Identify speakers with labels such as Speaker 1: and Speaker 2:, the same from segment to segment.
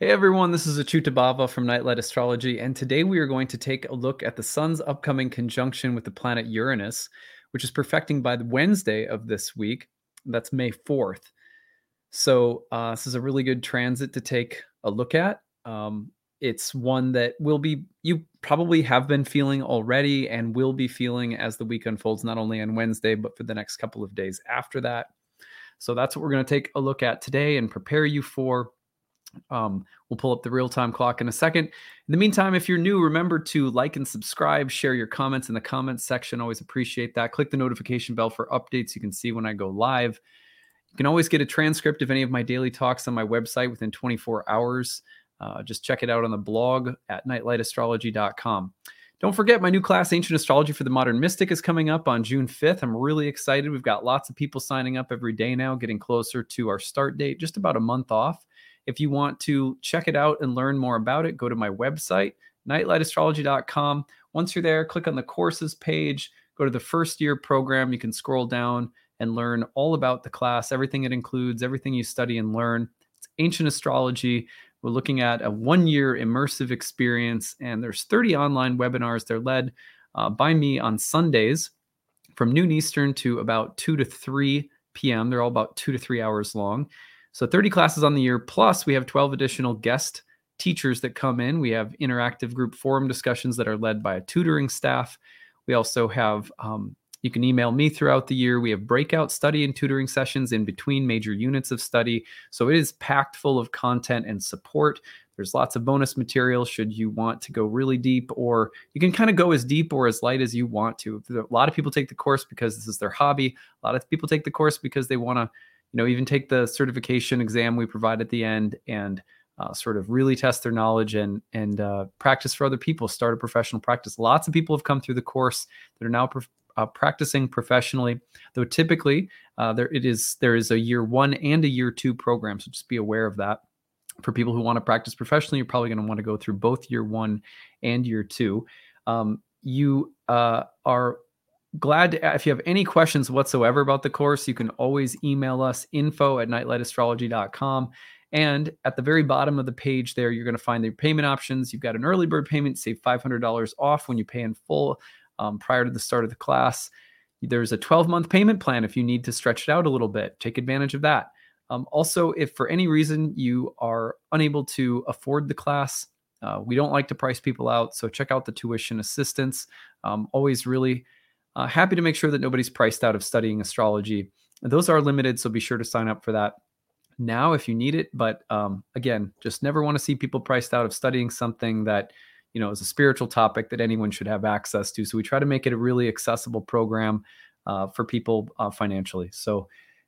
Speaker 1: Hey everyone, this is Acyuta-bhava from Nightlight Astrology, and today we are going to take a look at the sun's upcoming conjunction with the planet Uranus, which is perfecting by the Wednesday of this week. That's May 4th. So, uh, this is a really good transit to take a look at. Um, it's one that will be, you probably have been feeling already and will be feeling as the week unfolds, not only on Wednesday, but for the next couple of days after that. So, that's what we're going to take a look at today and prepare you for. Um, we'll pull up the real time clock in a second. In the meantime, if you're new, remember to like and subscribe, share your comments in the comments section. Always appreciate that. Click the notification bell for updates. You can see when I go live. You can always get a transcript of any of my daily talks on my website within 24 hours. Uh, just check it out on the blog at nightlightastrology.com. Don't forget, my new class, Ancient Astrology for the Modern Mystic, is coming up on June 5th. I'm really excited. We've got lots of people signing up every day now, getting closer to our start date, just about a month off. If you want to check it out and learn more about it, go to my website, nightlightastrology.com. Once you're there, click on the courses page, go to the first year program. You can scroll down and learn all about the class, everything it includes, everything you study and learn. It's ancient astrology. We're looking at a one year immersive experience, and there's 30 online webinars. They're led uh, by me on Sundays from noon Eastern to about 2 to 3 p.m. They're all about two to three hours long. So 30 classes on the year, plus we have 12 additional guest teachers that come in. We have interactive group forum discussions that are led by a tutoring staff. We also have, um, you can email me throughout the year. We have breakout study and tutoring sessions in between major units of study. So it is packed full of content and support. There's lots of bonus material should you want to go really deep, or you can kind of go as deep or as light as you want to. A lot of people take the course because this is their hobby. A lot of people take the course because they want to you know even take the certification exam we provide at the end and uh, sort of really test their knowledge and and uh, practice for other people start a professional practice. Lots of people have come through the course that are now uh, practicing professionally though typically uh, there it is there is a year one and a year two program so just be aware of that. For people who want to practice professionally you're probably going to want to go through both year one and year two. Um, you uh, are glad to, if you have any questions whatsoever about the course, you can always email us info at nightlightastrology.com. And at the very bottom of the page there, you're going to find the payment options. You've got an early bird payment, save $500 off when you pay in full um, prior to the start of the class. There's a 12 month payment plan if you need to stretch it out a little bit. Take advantage of that. Um, also, if for any reason you are unable to afford the class, uh, we don't like to price people out. So check out the tuition assistance. Um, always really uh, happy to make sure that nobody's priced out of studying astrology. Those are limited, so be sure to sign up for that now if you need it. But um, again, just never want to see people priced out of studying something that you know is a spiritual topic that anyone should have access to. So we try to make it a really accessible program uh, for people uh, financially. So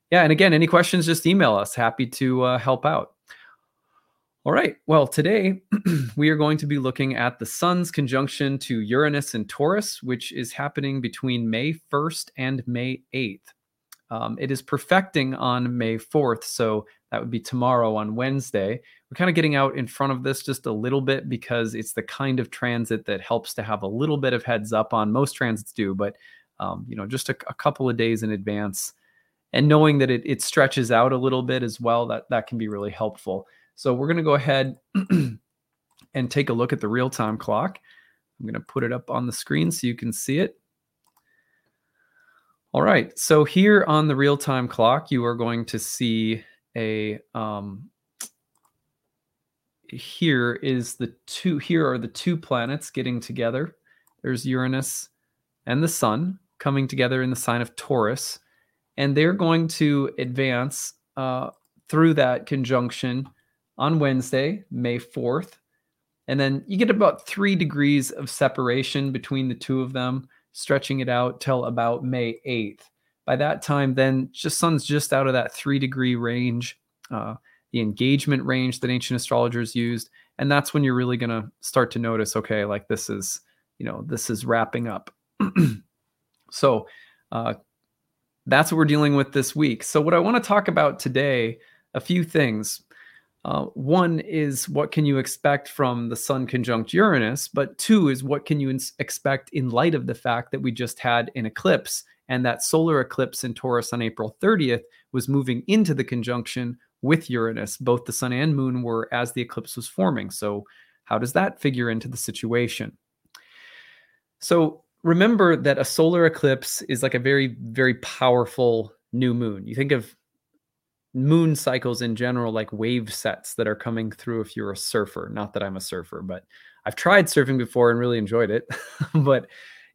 Speaker 1: yeah, and again, any questions, just email us. Happy to uh, help out. All right. Well, today we are going to be looking at the sun's conjunction to Uranus and Taurus, which is happening between May 1st and May 8th. Um, it is perfecting on May 4th. So that would be tomorrow on Wednesday. We're kind of getting out in front of this just a little bit because it's the kind of transit that helps to have a little bit of heads up on. Most transits do, but um, you know, just a, a couple of days in advance. And knowing that it, it stretches out a little bit as well, that, that can be really helpful. So we're going to go ahead and take a look at the real time clock. I'm going to put it up on the screen so you can see it. All right. So here on the real time clock, you are going to see a um, here is the two here are the two planets getting together. There's Uranus and the Sun coming together in the sign of Taurus, and they're going to advance uh, through that conjunction on Wednesday, May 4th. And then you get about three degrees of separation between the two of them, stretching it out till about May 8th. By that time, then just sun's just out of that three degree range, uh, the engagement range that ancient astrologers used. And that's when you're really going to start to notice, okay, like this is, you know, this is wrapping up. so uh, that's what we're dealing with this week. So, what I want to talk about today, a few things. Uh, one is what can you expect from the Sun conjunct Uranus, but two is what can you ins- expect in light of the fact that we just had an eclipse and that solar eclipse in Taurus on April 30th was moving into the conjunction with Uranus. Both the sun and moon were as the eclipse was forming. So, how does that figure into the situation? So, remember that a solar eclipse is like a very, very powerful new moon. You think of moon cycles in general like wave sets that are coming through if you're a surfer. Not that I'm a surfer, but I've tried surfing before and really enjoyed it. but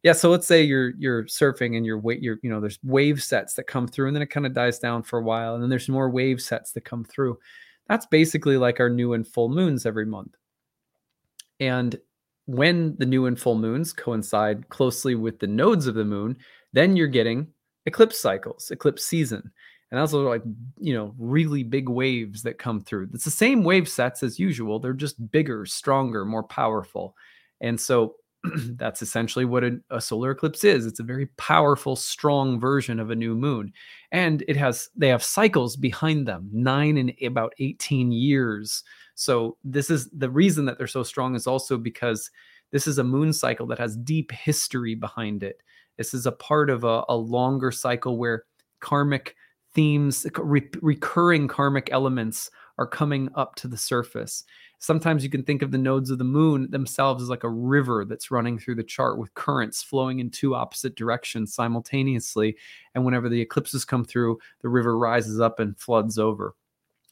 Speaker 1: yeah, so let's say you're you're surfing and you're wait you're you know there's wave sets that come through and then it kind of dies down for a while and then there's more wave sets that come through. That's basically like our new and full moons every month. And when the new and full moons coincide closely with the nodes of the moon, then you're getting eclipse cycles, eclipse season. And those are like, you know, really big waves that come through. It's the same wave sets as usual. They're just bigger, stronger, more powerful. And so that's essentially what a, a, solar eclipse is. It's a very powerful, strong version of a new moon. And it has, they have cycles behind them, nine and about 18 years. So this is the reason that they're so strong is also because this is a moon cycle that has deep history behind it. This is a part of a, a longer cycle where karmic themes, re- recurring karmic elements are coming up to the surface. Sometimes you can think of the nodes of the moon themselves as like a river that's running through the chart with currents flowing in two opposite directions simultaneously. And whenever the eclipses come through, the river rises up and floods over.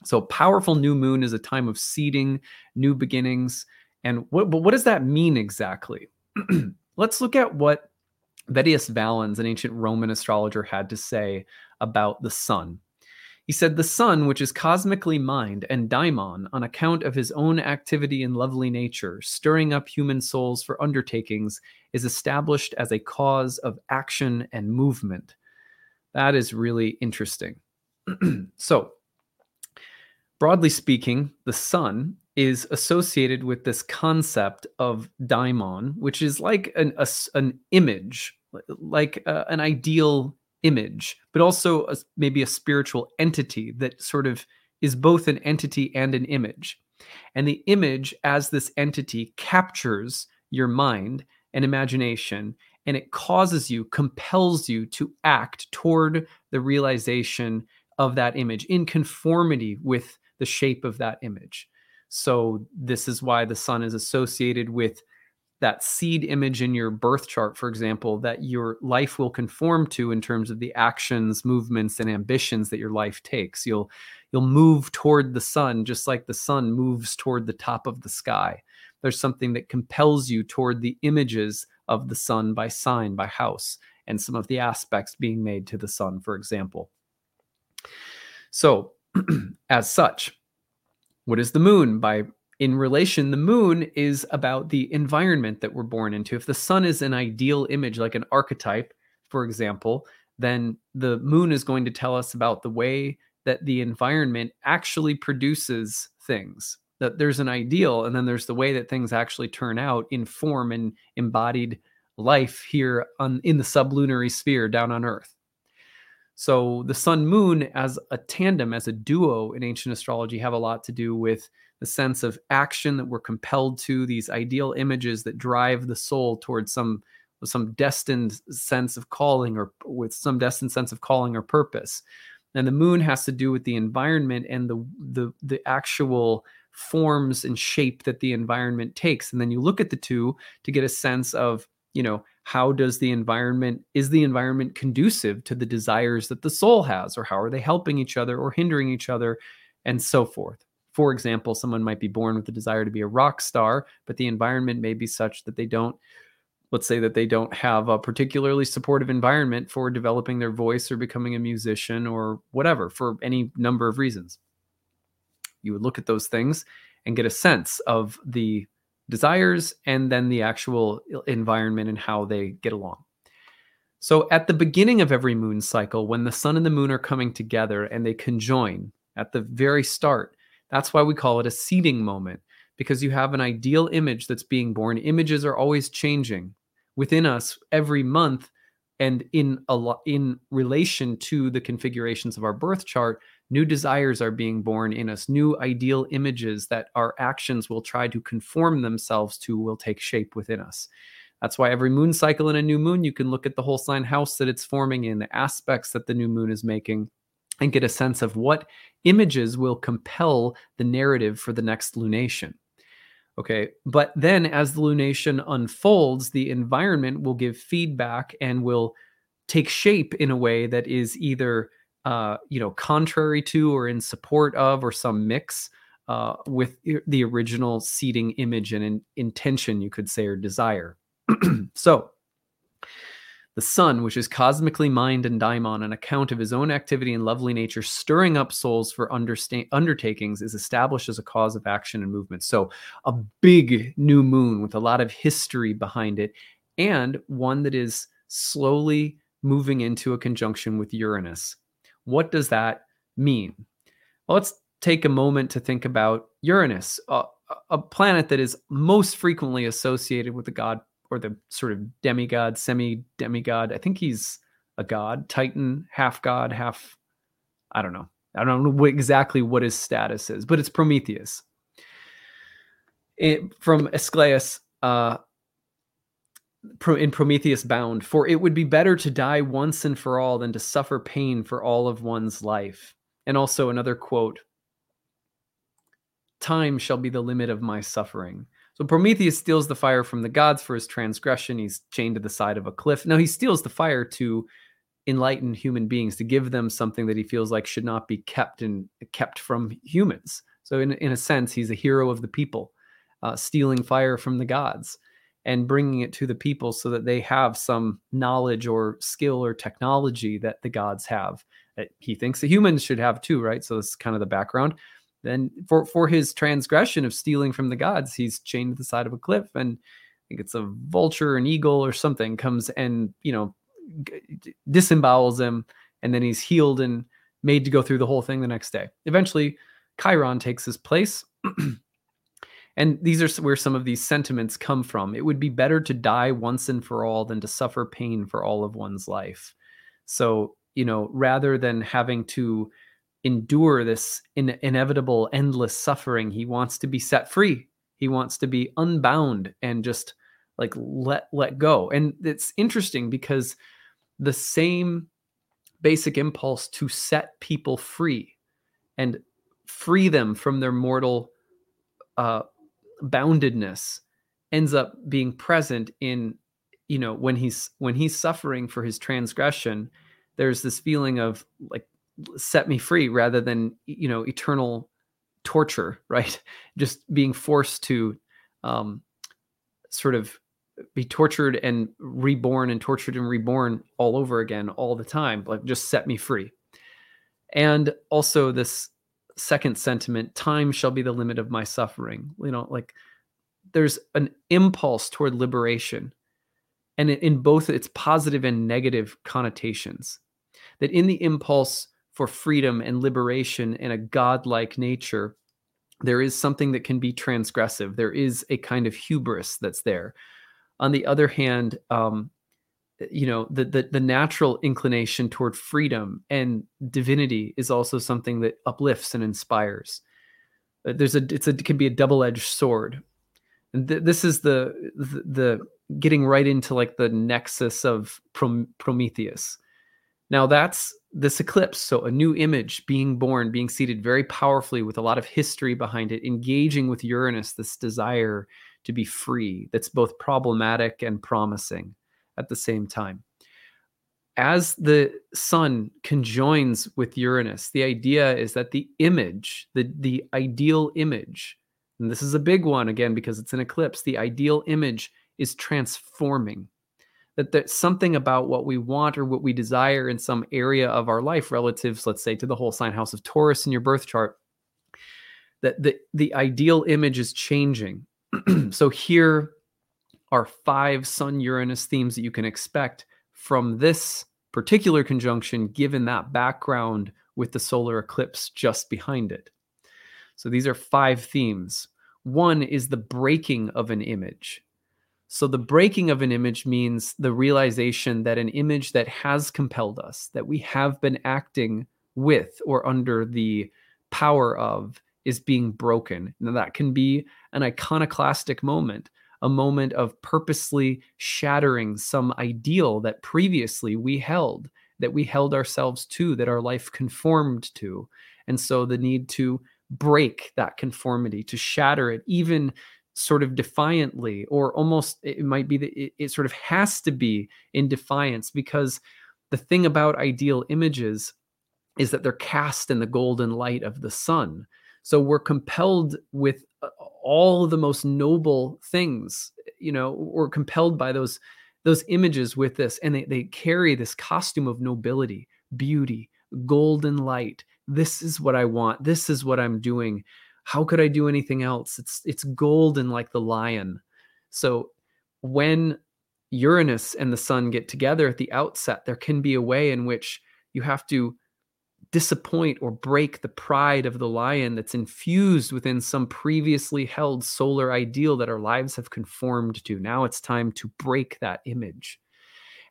Speaker 1: So, powerful new moon is a time of seeding, new beginnings. And what, but what does that mean exactly? Let's look at what Vettius Valens, an ancient Roman astrologer, had to say about the sun. He said, The sun, which is cosmically mind, and daimon, on account of his own activity in lovely nature, stirring up human souls for undertakings, is established as a cause of action and movement. That is really interesting. so, broadly speaking, the sun is associated with this concept of daimon, which is like an, a, an image, like uh, an ideal image, but also a, maybe a spiritual entity that sort of is both an entity and an image. And the image, as this entity, captures your mind and imagination, and it causes you, compels you to act toward the realization of that image in conformity with the shape of that image. So, this is why the sun is associated with that seed image in your birth chart, for example, that your life will conform to in terms of the actions, movements, and ambitions that your life takes. You'll you'll move toward the sun just like the sun moves toward the top of the sky. There's something that compels you toward the images of the sun by sign, by house, and some of the aspects being made to the sun, for example. So, as such, what is the moon? By in relation, the moon is about the environment that we're born into. If the sun is an ideal image, like an archetype, for example, then the moon is going to tell us about the way that the environment actually produces things. That there's an ideal, and then there's the way that things actually turn out in form and embodied life here on in the sublunary sphere down on Earth. So the sun moon as a tandem, as a duo in ancient astrology, have a lot to do with the sense of action that we're compelled to, these ideal images that drive the soul towards some some destined sense of calling or with some destined sense of calling or purpose. And the moon has to do with the environment and the the the actual forms and shape that the environment takes. And then you look at the two to get a sense of, you know, how does the environment is the environment conducive to the desires that the soul has or how are they helping each other or hindering each other and so forth? For example someone might be born with the desire to be a rock star but the environment may be such that they don't let's say that they don't have a particularly supportive environment for developing their voice or becoming a musician or whatever for any number of reasons. You would look at those things and get a sense of the desires and then the actual environment and how they get along. So, at the beginning of every moon cycle, when the sun and the moon are coming together and they conjoin at the very start, that's why we call it a seeding moment because you have an ideal image that's being born. Images are always changing within us every month and in a lo- in relation to the configurations of our birth chart new desires are being born in us new ideal images that our actions will try to conform themselves to will take shape within us that's why every moon cycle in a new moon you can look at the whole sign house that it's forming in the aspects that the new moon is making and get a sense of what images will compel the narrative for the next lunation. Okay. But then as the lunation unfolds, the environment will give feedback and will take shape in a way that is either uh, you know contrary to or in support of or some mix uh, with the original seeding image and in, intention you could say or desire so the sun, which is cosmically mind and daimon, an account of his own activity and lovely nature, stirring up souls for understa- undertakings, is established as a cause of action and movement. So, a big new moon with a lot of history behind it, and one that is slowly moving into a conjunction with Uranus. What does that mean? Well, let's take a moment to think about Uranus, a, a planet that is most frequently associated with the god or the sort of demigod, semi demigod. I think he's a god, Titan, half god, half. I don't know. I don't know what, exactly what his status is, but it's Prometheus. It, from Aeschylus, uh, in Prometheus Bound, for it would be better to die once and for all than to suffer pain for all of one's life. And also another quote Time shall be the limit of my suffering. So Prometheus steals the fire from the gods for his transgression. He's chained to the side of a cliff. Now he steals the fire to enlighten human beings, to give them something that he feels like should not be kept and kept from humans. So in in a sense, he's a hero of the people, uh, stealing fire from the gods and bringing it to the people so that they have some knowledge or skill or technology that the gods have. That he thinks the humans should have too, right? So this is kind of the background then for for his transgression of stealing from the gods, he's chained to the side of a cliff, and I think it's a vulture, or an eagle, or something comes and you know disembowels him, and then he's healed and made to go through the whole thing the next day. Eventually, Chiron takes his place. and these are where some of these sentiments come from. It would be better to die once and for all than to suffer pain for all of one's life. So, you know, rather than having to endure this in, inevitable endless suffering he wants to be set free he wants to be unbound and just like let let go and it's interesting because the same basic impulse to set people free and free them from their mortal uh, boundedness ends up being present in you know when he's when he's suffering for his transgression there's this feeling of like set me free rather than you know eternal torture right? Just being forced to um, sort of be tortured and reborn and tortured and reborn all over again all the time like just set me free. And also this second sentiment time shall be the limit of my suffering you know like there's an impulse toward liberation and in both its positive and negative connotations that in the impulse for freedom and liberation in a godlike nature, there is something that can be transgressive. There is a kind of hubris that's there. On the other hand, um, you know, the, the the natural inclination toward freedom and divinity is also something that uplifts and inspires. Uh, there's a it's a it can be a double edged sword, and th- this is the, the, the getting right into like the nexus of Prometheus. Now that's this eclipse. So, a new image being born, being seeded very powerfully with a lot of history behind it, engaging with Uranus, this desire to be free that's both problematic and promising at the same time. As the sun conjoins with Uranus, the idea is that the image, the, the ideal image, and this is a big one again because it's an eclipse, the ideal image is transforming that there's something about what we want or what we desire in some area of our life relatives let's say to the whole sign house of taurus in your birth chart that the, the ideal image is changing so here are five sun uranus themes that you can expect from this particular conjunction given that background with the solar eclipse just behind it. So these are five themes. One is the breaking of an image. So the breaking of an image means the realization that an image that has compelled us, that we have been acting with or under the power of, is being broken. Now that can be an iconoclastic moment, a moment of purposely shattering some ideal that previously we held that we held ourselves to, that our life conformed to. And so the need to break that conformity, to shatter it, even sort of defiantly, or almost it might be that it, it sort of has to be in defiance because the thing about ideal images is that they're cast in the golden light of the sun. So we're compelled with uh, all the most noble things, you know, we're compelled by those those images with this and they, they carry this costume of nobility, beauty, golden light. This is what I want. This is what I'm doing. How could I do anything else? It's it's golden like the lion. So when Uranus and the sun get together at the outset, there can be a way in which you have to disappoint or break the pride of the lion that's infused within some previously held solar ideal that our lives have conformed to. Now it's time to break that image.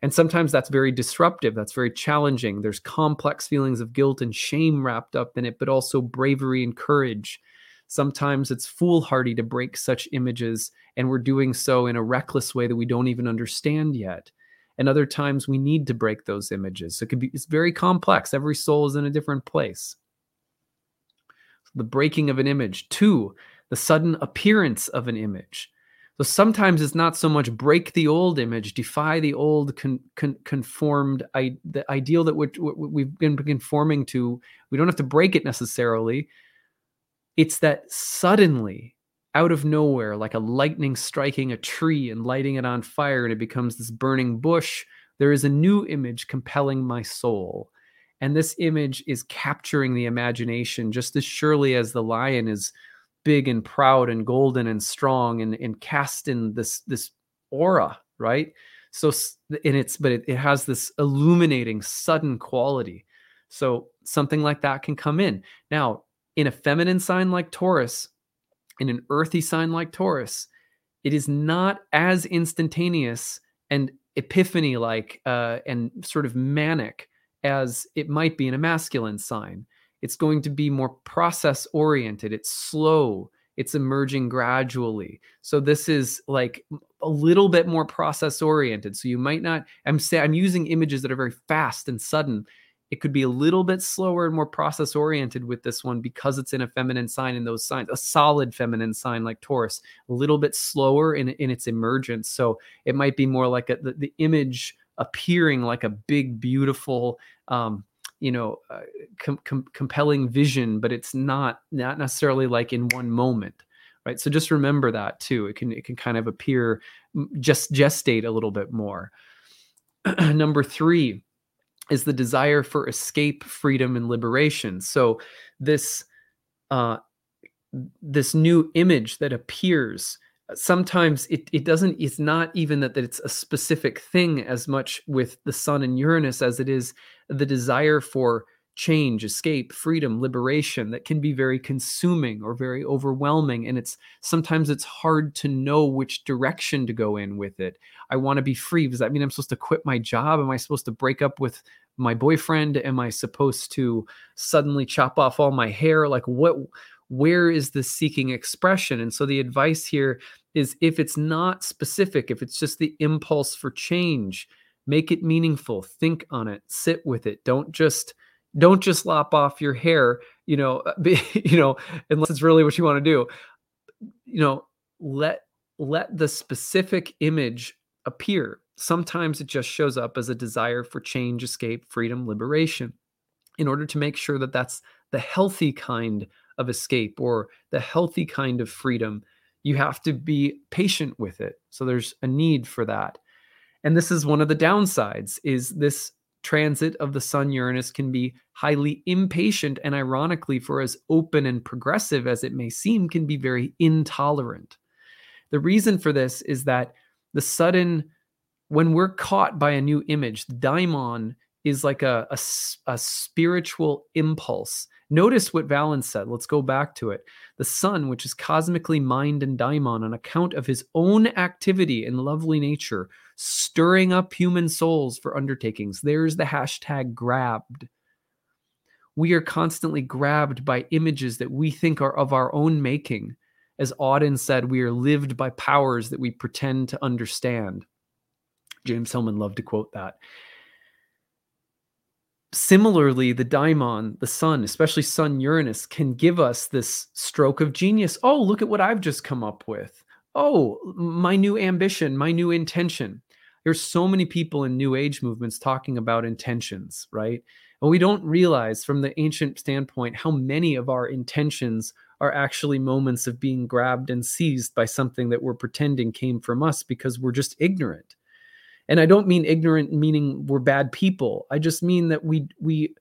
Speaker 1: And sometimes that's very disruptive, that's very challenging. There's complex feelings of guilt and shame wrapped up in it, but also bravery and courage. Sometimes it's foolhardy to break such images, and we're doing so in a reckless way that we don't even understand yet and other times we need to break those images. So it could be it's very complex. Every soul is in a different place. the breaking of an image. Two, the sudden appearance of an image. So sometimes it's not so much break the old image, defy the old con, con, conformed I, the ideal that we we've been conforming to. We don't have to break it necessarily. It's that suddenly out of nowhere, like a lightning striking a tree and lighting it on fire, and it becomes this burning bush, there is a new image compelling my soul. And this image is capturing the imagination just as surely as the lion is big and proud and golden and strong and, and cast in this, this aura, right? So, and it's, but it, it has this illuminating, sudden quality. So, something like that can come in. Now, in a feminine sign like Taurus, in an earthy sign like Taurus, it is not as instantaneous and epiphany like uh, and sort of manic as it might be in a masculine sign. It's going to be more process oriented, it's slow, it's emerging gradually. So this is like a little bit more process oriented. So you might not I'm say I'm using images that are very fast and sudden it could be a little bit slower and more process oriented with this one because it's in a feminine sign in those signs, a solid feminine sign like Taurus, a little bit slower in, in its emergence. So it might be more like a, the, the image appearing like a big, beautiful, um, you know, uh, com- com- compelling vision, but it's not not necessarily like in one moment, right? So just remember that too. It can it can kind of appear just gestate a little bit more. Number three, is the desire for escape, freedom, and liberation. So this uh, this new image that appears sometimes it, it doesn't it's not even that, that it's a specific thing as much with the sun and uranus as it is the desire for change, escape, freedom, liberation that can be very consuming or very overwhelming. And it's sometimes it's hard to know which direction to go in with it. I want to be free. Does that mean I'm supposed to quit my job? Am I supposed to break up with my boyfriend? Am I supposed to suddenly chop off all my hair? Like what where is the seeking expression? And so the advice here is if it's not specific, if it's just the impulse for change, make it meaningful, think on it, sit with it. Don't just don't just lop off your hair you know uh, be, you know unless it's really what you want to do. You know let let the specific image appear. Sometimes it just shows up as a desire for change escape freedom liberation in order to make sure that that's the healthy kind of escape or the healthy kind of freedom. You have to be patient with it. So there's a need for that. And this is one of the downsides is this transit of the sun Uranus can be highly impatient and ironically for as open and progressive as it may seem can be very intolerant. The reason for this is that the sudden when we're caught by a new image, daimon is like a, a, a, spiritual impulse. Notice what Valens said. Let's go back to it. The sun, which is cosmically mind and daimon on account of his own activity in lovely nature, stirring up human souls for undertakings. There's the hashtag grabbed. We are constantly grabbed by images that we think are of our own making. As Auden said, we are lived by powers that we pretend to understand. James Hillman loved to quote that. similarly, the daimon, the sun, especially Sun Uranus, can give us this stroke of genius. Oh, look at what I've just come up with. Oh, my new ambition, my new intention. There's so many people in New Age movements talking about intentions, right? And we don't realize from the ancient standpoint how many of our intentions are actually moments of being grabbed and seized by something that we're pretending came from us because we're just ignorant and i don't mean ignorant meaning we're bad people i just mean that we we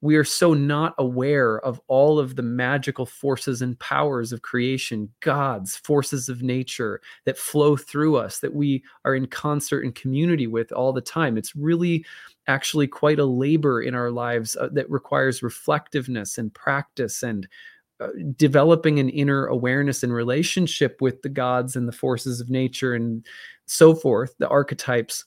Speaker 1: we are so not aware of all of the magical forces and powers of creation gods forces of nature that flow through us that we are in concert and community with all the time. It's really actually quite a labor in our lives uh, that requires reflectiveness and practice and uh, developing an inner awareness and relationship with the gods and the forces of nature and so forth, the archetypes,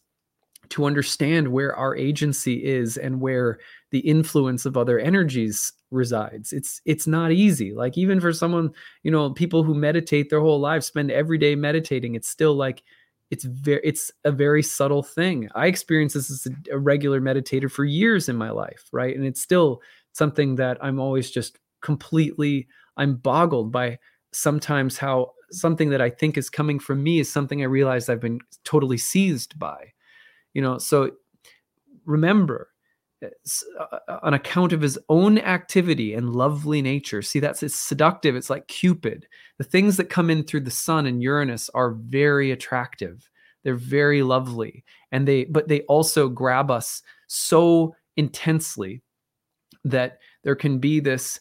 Speaker 1: to understand where our agency is and where the influence of other energies resides. It's it's not easy. Like even for someone, you know, people who meditate their whole life spend every day meditating, it's still like it's very it's a very subtle thing. I experienced this as a, regular meditator for years in my life, right? And it's still something that I'm always just completely i'm boggled by sometimes how something that i think is coming from me is something i realize i've been totally seized by you know so remember uh, uh, on account of his own activity and lovely nature see that's it's seductive it's like cupid. The things that come in through the sun and uranus are very attractive. They're very lovely. And they but they also grab us so intensely that there can be this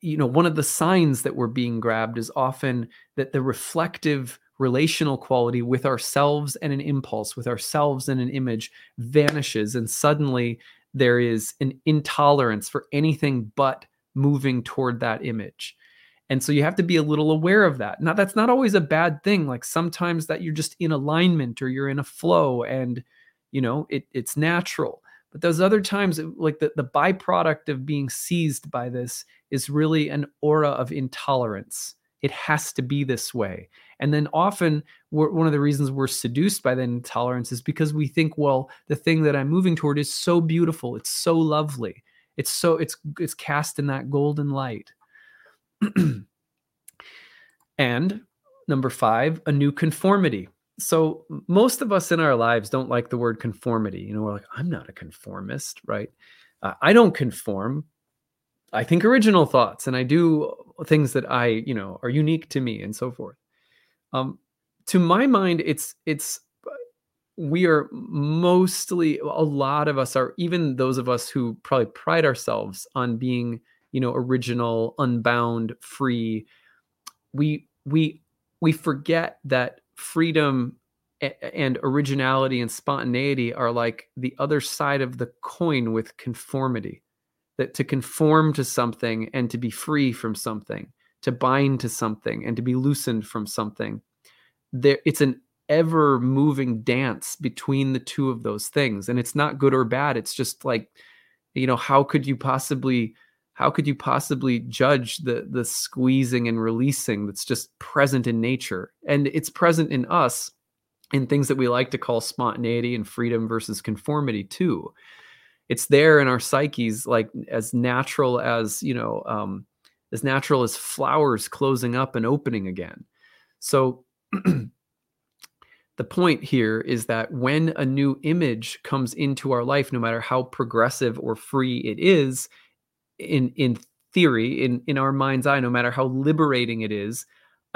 Speaker 1: you know one of the signs that we're being grabbed is often that the reflective relational quality with ourselves and an impulse with ourselves and an image vanishes and suddenly there is an intolerance for anything but moving toward that image. And so you have to be a little aware of that. Now that's not always a bad thing like sometimes that you're just in alignment or you're in a flow and you know it, it's natural. But those other times, like the, the byproduct of being seized by this is really an aura of intolerance. It has to be this way. And then often, one of the reasons we're seduced by that intolerance is because we think, well, the thing that I'm moving toward is so beautiful. It's so lovely. It's so it's it's cast in that golden light. and number five, a new conformity so most of us in our lives don't like the word conformity. You know, we're like, I'm not a conformist, right? Uh, I don't conform. I think original thoughts and I do things that I, you know, are unique to me and so forth. Um, to my mind, it's it's we are mostly a lot of us are even those of us who probably pride ourselves on being, you know, original, unbound, free. We we we forget that freedom and originality and spontaneity are like the other side of the coin with conformity that to conform to something and to be free from something to bind to something and to be loosened from something there it's an ever moving dance between the two of those things. And it's not good or bad. It's just like you know how could you possibly how could you possibly judge the the squeezing and releasing that's just present in nature? And it's present in us in things that we like to call spontaneity and freedom versus conformity too it's there in our psyches like as natural as you know um, as natural as flowers closing up and opening again. So the point here is that when a new image comes into our life no matter how progressive or free it is in in theory in in our mind's eye no matter how liberating it is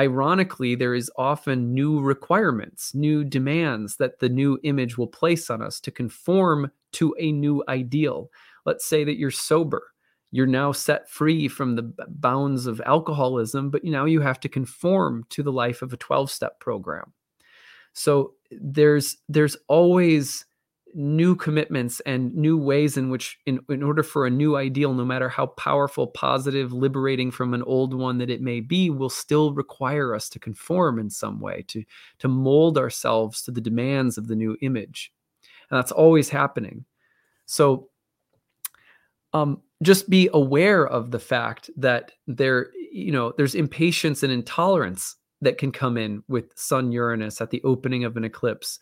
Speaker 1: ironically there is often new requirements new demands that the new image will place on us to conform to a new ideal. Let's say that you're sober. You're now set free from the bounds of alcoholism but now you have to conform to the life of a 12 step program. So there's there's always new commitments and new ways in which in, in order for a new ideal no matter how powerful positive liberating from an old one that it may be will still require us to conform in some way to to mold ourselves to the demands of the new image and that's always happening so um, just be aware of the fact that there you know there's impatience and intolerance that can come in with sun uranus at the opening of an eclipse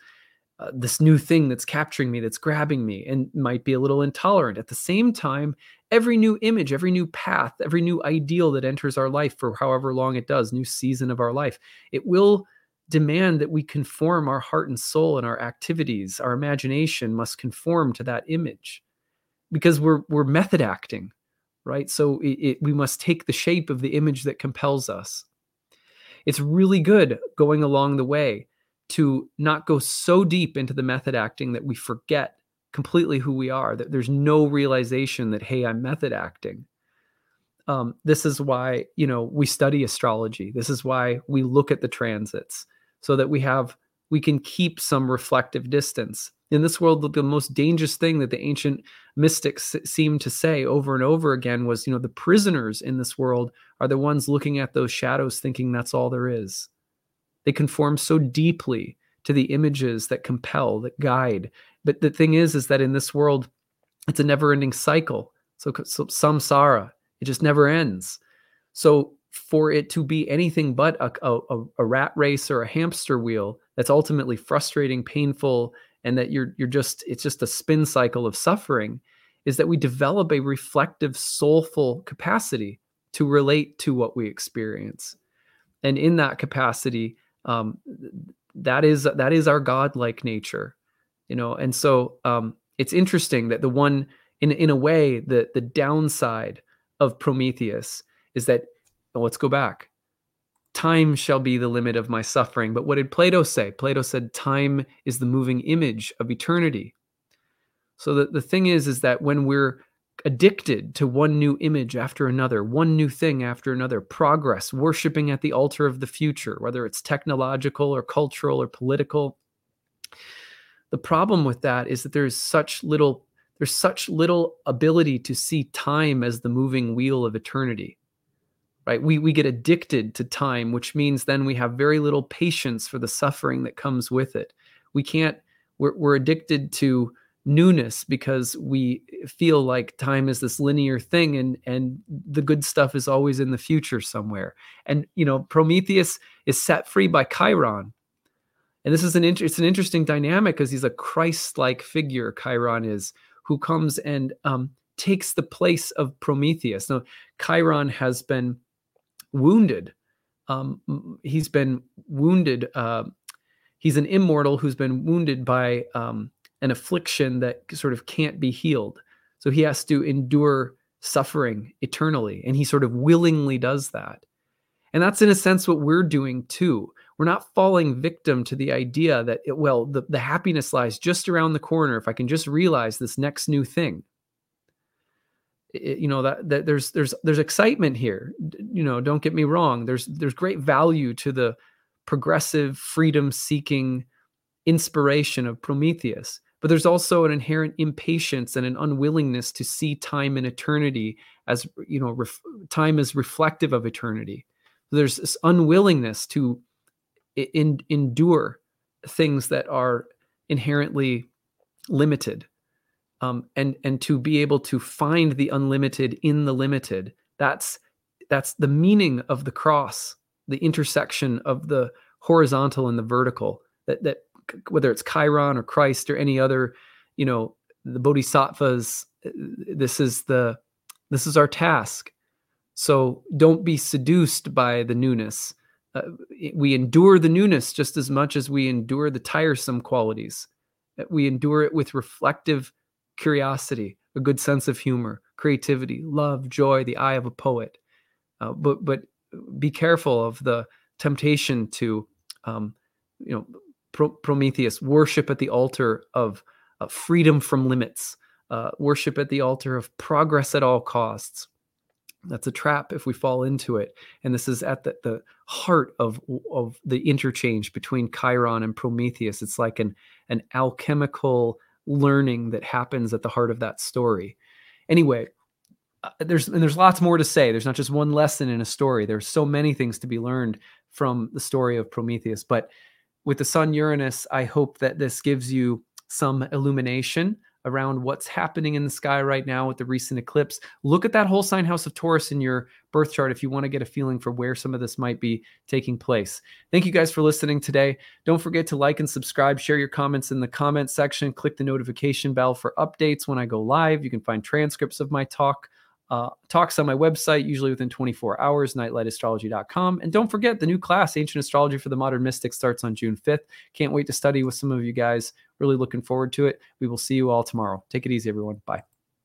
Speaker 1: uh, this new thing that's capturing me, that's grabbing me, and might be a little intolerant. At the same time, every new image, every new path, every new ideal that enters our life for however long it does, new season of our life, it will demand that we conform our heart and soul and our activities, our imagination must conform to that image because we're we're method acting, right? So it, it, we must take the shape of the image that compels us. It's really good going along the way to not go so deep into the method acting that we forget completely who we are, that there's no realization that, hey, I'm method acting. Um, this is why, you know, we study astrology. This is why we look at the transits so that we have, we can keep some reflective distance. In this world, the most dangerous thing that the ancient mystics seemed to say over and over again was, you know, the prisoners in this world are the ones looking at those shadows thinking that's all there is. They conform so deeply to the images that compel, that guide. But the thing is, is that in this world, it's a never-ending cycle. So, so samsara, it just never ends. So for it to be anything but a, a, a rat race or a hamster wheel that's ultimately frustrating, painful, and that you're you're just it's just a spin cycle of suffering, is that we develop a reflective, soulful capacity to relate to what we experience. And in that capacity, um, that is that is our godlike nature you know and so um, it's interesting that the one in in a way the the downside of prometheus is that let's go back time shall be the limit of my suffering but what did plato say plato said time is the moving image of eternity so the, the thing is is that when we're addicted to one new image after another, one new thing after another, progress, worshiping at the altar of the future, whether it's technological or cultural or political. The problem with that is that there's such little there's such little ability to see time as the moving wheel of eternity. Right? We we get addicted to time, which means then we have very little patience for the suffering that comes with it. We can't we're, we're addicted to newness because we feel like time is this linear thing and and the good stuff is always in the future somewhere and you know prometheus is set free by chiron and this is an inter- it's an interesting dynamic because he's a christ-like figure chiron is who comes and um, takes the place of prometheus now chiron has been wounded um, he's been wounded uh, he's an immortal who's been wounded by um, an affliction that sort of can't be healed. So he has to endure suffering eternally. And he sort of willingly does that. And that's in a sense what we're doing too. We're not falling victim to the idea that, it, well, the, the happiness lies just around the corner if I can just realize this next new thing. You know that, that there's there's there's excitement here. You know don't get me wrong. There's there's great value to the progressive freedom seeking inspiration of prometheus but there's also an inherent impatience and an unwillingness to see time and eternity as you know ref, time is reflective of eternity. There's this unwillingness to in, endure things that are inherently limited um, and and to be able to find the unlimited in the limited that's that's the meaning of the cross the intersection of the horizontal and the vertical that that whether it's Chiron or Christ or any other, you know, the bodhisattvas. Uh, this is the this is our task. So don't be seduced by the newness. Uh, we endure the newness just as much as we endure the tiresome qualities. We endure it with reflective curiosity, a good sense of humor, creativity, love, joy, the eye of a poet. Uh, but but be careful of the temptation to um, you know Pro- Prometheus, worship at the altar of uh, freedom from limits, uh, worship at the altar of progress at all costs. That's a trap if we fall into it. And this is at the, the heart of, of the interchange between Chiron and Prometheus. It's like an, an alchemical learning that happens at the heart of that story. Anyway, uh, there's and there's lots more to say. There's not just one lesson in a story. There's so many things to be learned from the story of Prometheus. But with the sun Uranus, I hope that this gives you some illumination around what's happening in the sky right now with the recent eclipse. Look at that whole sign house of Taurus in your birth chart if you want to get a feeling for where some of this might be taking place. Thank you guys for listening today. Don't forget to like and subscribe, share your comments in the comment section, click the notification bell for updates when I go live. You can find transcripts of my talk. Uh, talks on my website, usually within 24 hours, nightlightastrology.com. And don't forget, the new class, Ancient Astrology for the Modern Mystic, starts on June 5th. Can't wait to study with some of you guys. Really looking forward to it. We will see you all tomorrow. Take it easy, everyone. Bye.